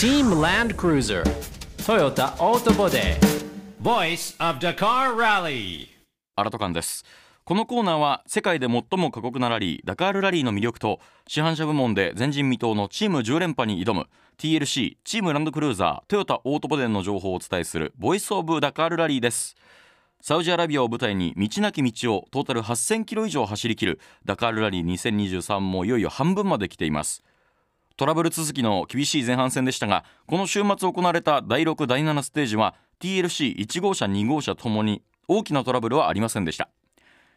Team Land Cruiser Toyota Auto Body Voice of Dakar Rally. アラトカンです。このコーナーは世界で最も過酷なラリーダカールラリーの魅力と市販車部門で前人未到のチーム10連覇に挑む TLC チームランドクルーザートヨタオートボデーの情報をお伝えする Voice of Dakar Rally です。サウジアラビアを舞台に道なき道をトータル8000キロ以上走り切るダカールラリー2023もいよいよ半分まで来ています。トラブル続きの厳しい前半戦でしたがこの週末行われた第6第7ステージは TLC1 号車2号車ともに大きなトラブルはありませんでした。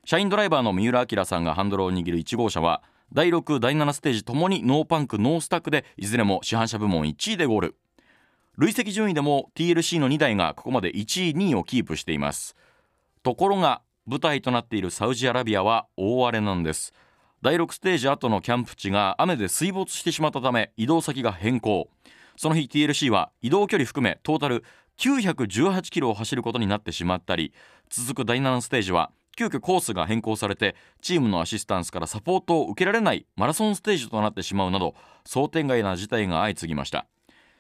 社員ドライバーの三浦明さんがハンドルを握る1号車は第6第7ステージともにノーパンクノースタックでいずれも市販車部門1位でゴール。累積順位でも TLC の2台がここまで1位2位をキープしています。ところが舞台となっているサウジアラビアは大荒れなんです。第6ステージ後のキャンプ地が雨で水没してしまったため移動先が変更。その日 TLC は移動距離含めトータル918キロを走ることになってしまったり続く第7ステージは急遽コースが変更されてチームのアシスタンスからサポートを受けられないマラソンステージとなってしまうなど想定外な事態が相次ぎました。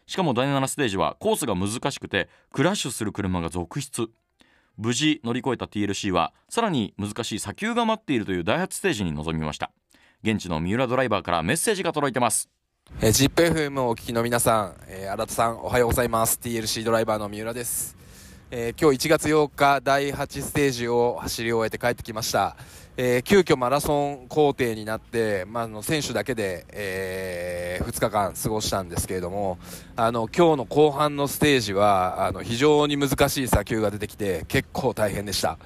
しかも第7ステージはコースが難しくてクラッシュする車が続出。無事乗り越えた TLC はさらに難しい砂丘が待っているという第8ステージに臨みました。現地の三浦ドライバーからメッセージが届いてます。えー、ZIPFM をお聞きの皆さん、えー、新田さんおはようございます。TLC ドライバーの三浦です、えー、今日1月8日第8ステージを走り終えて帰ってきました、えー、急遽マラソン工程になって、まあ、の選手だけで、えー、2日間過ごしたんですけれどもあの今日の後半のステージはあの非常に難しい砂丘が出てきて結構大変でした。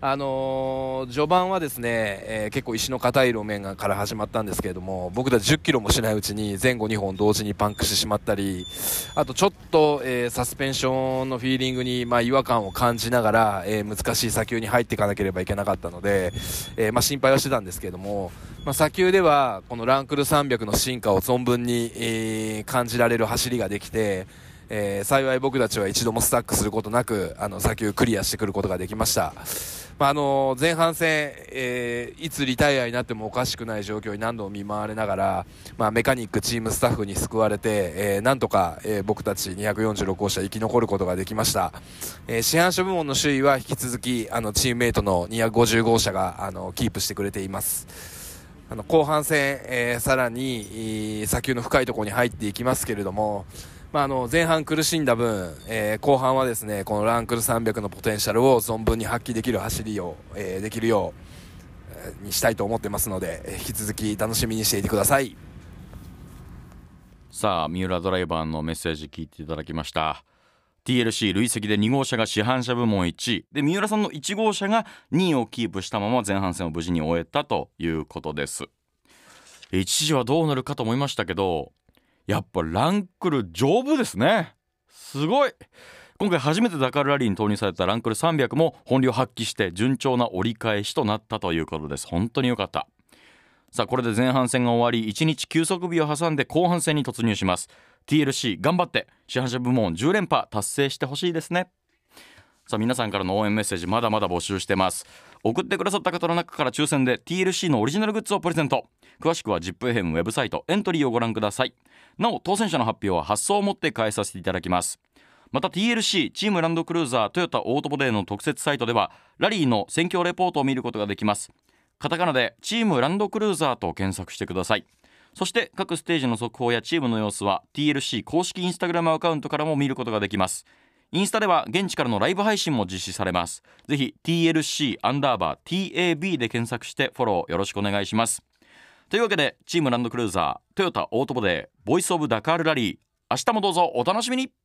あのー、序盤はですね、えー、結構石の硬い路面から始まったんですけれども僕たち10キロもしないうちに前後2本同時にパンクしてしまったりあとちょっと、えー、サスペンションのフィーリングに、まあ、違和感を感じながら、え難しい砂丘に入っていかなければいけなかったので、えまあ、心配はしてたんですけれども、まあ、砂丘ではこのランクル300の進化を存分に、え感じられる走りができてえ、幸い僕たちは一度もスタックすることなくあの砂丘クリアしてくることができました。まあ、あの前半戦、えー、いつリタイアになってもおかしくない状況に何度も見舞われながら、まあ、メカニックチームスタッフに救われて、えー、なんとか、えー、僕たち246号車生き残ることができました、えー、市販車部門の首位は引き続きあのチームメイトの250号車があのキープしてくれています。あの後半戦、えー、さらに砂丘の深いところに入っていきますけれどもまあ、あの前半苦しんだ分、えー、後半はですねこのランクル300のポテンシャルを存分に発揮できる走りを、えー、できるようにしたいと思ってますので引き続き楽しみにしていてください。さあ三浦ドライバーのメッセージ聞いていただきました。TLC 累積で2号車が市販車部門1位で三浦さんの1号車が2位をキープしたまま前半戦を無事に終えたということです。一時はどうなるかと思いましたけどやっぱランクル丈夫ですね。すごい。今回初めてダカルラリーに投入されたランクル300も本領発揮して順調な折り返しとなったということです。本当に良かった。さあこれで前半戦が終わり1日休息日を挟んで後半戦に突入します。TLC 頑張って市販車部門10連覇達成してほしいですね。さあ皆さんからの応援メッセージまだまだ募集してます。送ってくださった方の中から抽選で TLC のオリジナルグッズをプレゼント。詳しくは ZIPFM ウェブサイトエントリーをご覧ください。なお当選者の発表は発送をもって返させていただきます。また TLC チームランドクルーザートヨタオートボデーの特設サイトではラリーの選挙レポートを見ることができます。カタカナでチームランドクルーザーと検索してください。そして各ステージの速報やチームの様子は TLC 公式インスタグラムアカウントからも見ることができます。インスタでは現地からのライブ配信も実施されます。ぜひ TLC アンダーバー TAB で検索してフォローよろしくお願いします。というわけでチームランドクルーザートヨタオートボデーボイスオブダカールラリー。明日もどうぞお楽しみに。